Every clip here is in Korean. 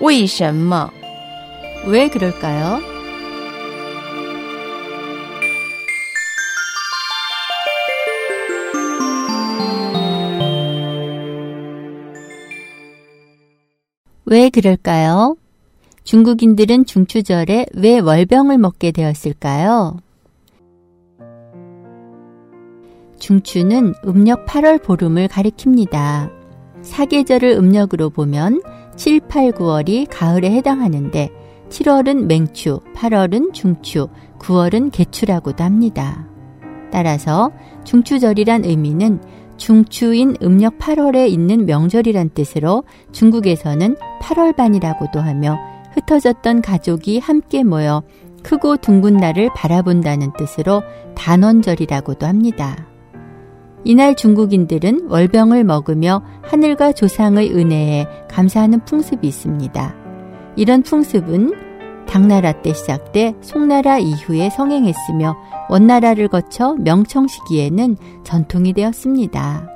为什么? 왜 그럴까요? 왜 그럴까요? 중국인들은 중추절에 왜 월병을 먹게 되었을까요? 중추는 음력 8월 보름을 가리킵니다. 사계절을 음력으로 보면 7, 8, 9월이 가을에 해당하는데 7월은 맹추, 8월은 중추, 9월은 개추라고도 합니다. 따라서 중추절이란 의미는 중추인 음력 8월에 있는 명절이란 뜻으로 중국에서는 8월반이라고도 하며 흩어졌던 가족이 함께 모여 크고 둥근 날을 바라본다는 뜻으로 단원절이라고도 합니다. 이날 중국인들은 월병을 먹으며 하늘과 조상의 은혜에 감사하는 풍습이 있습니다. 이런 풍습은 당나라 때 시작돼 송나라 이후에 성행했으며 원나라를 거쳐 명청 시기에는 전통이 되었습니다.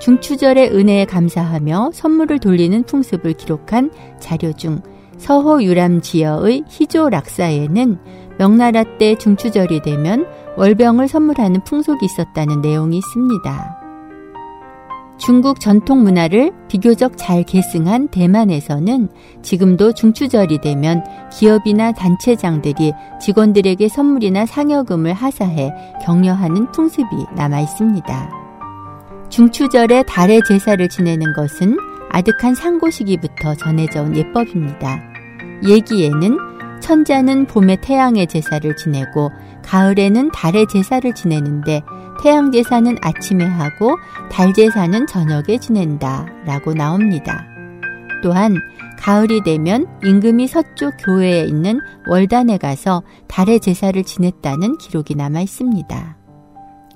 중추절의 은혜에 감사하며 선물을 돌리는 풍습을 기록한 자료 중 서호 유람지어의 희조 락사에는 명나라 때 중추절이 되면 월병을 선물하는 풍속이 있었다는 내용이 있습니다. 중국 전통 문화를 비교적 잘 계승한 대만에서는 지금도 중추절이 되면 기업이나 단체장들이 직원들에게 선물이나 상여금을 하사해 격려하는 풍습이 남아 있습니다. 중추절에 달의 제사를 지내는 것은 아득한 상고 시기부터 전해져 온 예법입니다. 예기에는 천자는 봄에 태양의 제사를 지내고 가을에는 달의 제사를 지내는데 태양 제사는 아침에 하고 달 제사는 저녁에 지낸다 라고 나옵니다. 또한 가을이 되면 임금이 서쪽 교회에 있는 월단에 가서 달의 제사를 지냈다는 기록이 남아 있습니다.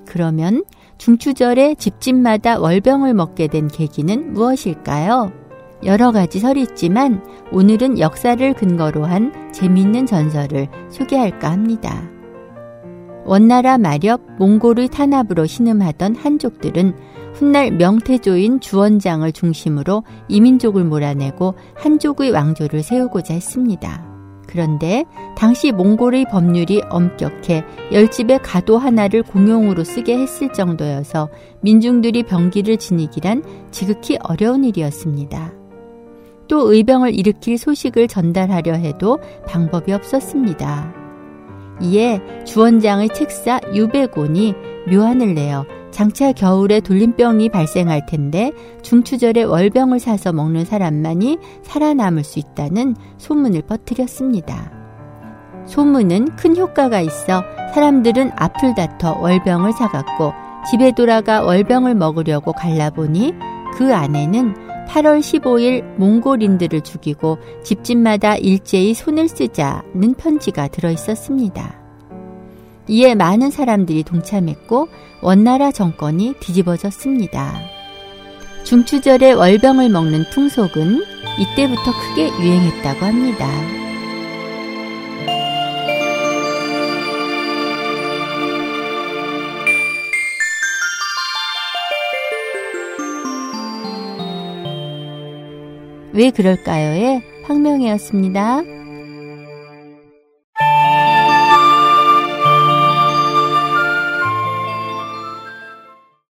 그러면 중추절에 집집마다 월병을 먹게 된 계기는 무엇일까요? 여러 가지 설이 있지만 오늘은 역사를 근거로 한 재미있는 전설을 소개할까 합니다. 원나라 마렵 몽골의 탄압으로 신음하던 한족들은 훗날 명태조인 주원장을 중심으로 이민족을 몰아내고 한족의 왕조를 세우고자 했습니다. 그런데 당시 몽골의 법률이 엄격해 열집의 가도 하나를 공용으로 쓰게 했을 정도여서 민중들이 병기를 지니기란 지극히 어려운 일이었습니다. 또 의병을 일으킬 소식을 전달하려 해도 방법이 없었습니다. 이에 주원장의 책사 유백온이 묘안을 내어 장차 겨울에 돌림병이 발생할 텐데 중추절에 월병을 사서 먹는 사람만이 살아남을 수 있다는 소문을 퍼뜨렸습니다. 소문은 큰 효과가 있어 사람들은 앞을 다퉈 월병을 사갔고 집에 돌아가 월병을 먹으려고 갈라보니 그 안에는 8월 15일 몽골인들을 죽이고 집집마다 일제히 손을 쓰자는 편지가 들어 있었습니다. 이에 많은 사람들이 동참했고 원나라 정권이 뒤집어졌습니다. 중추절에 월병을 먹는 풍속은 이때부터 크게 유행했다고 합니다. 왜 그럴까요의 황명이었습니다.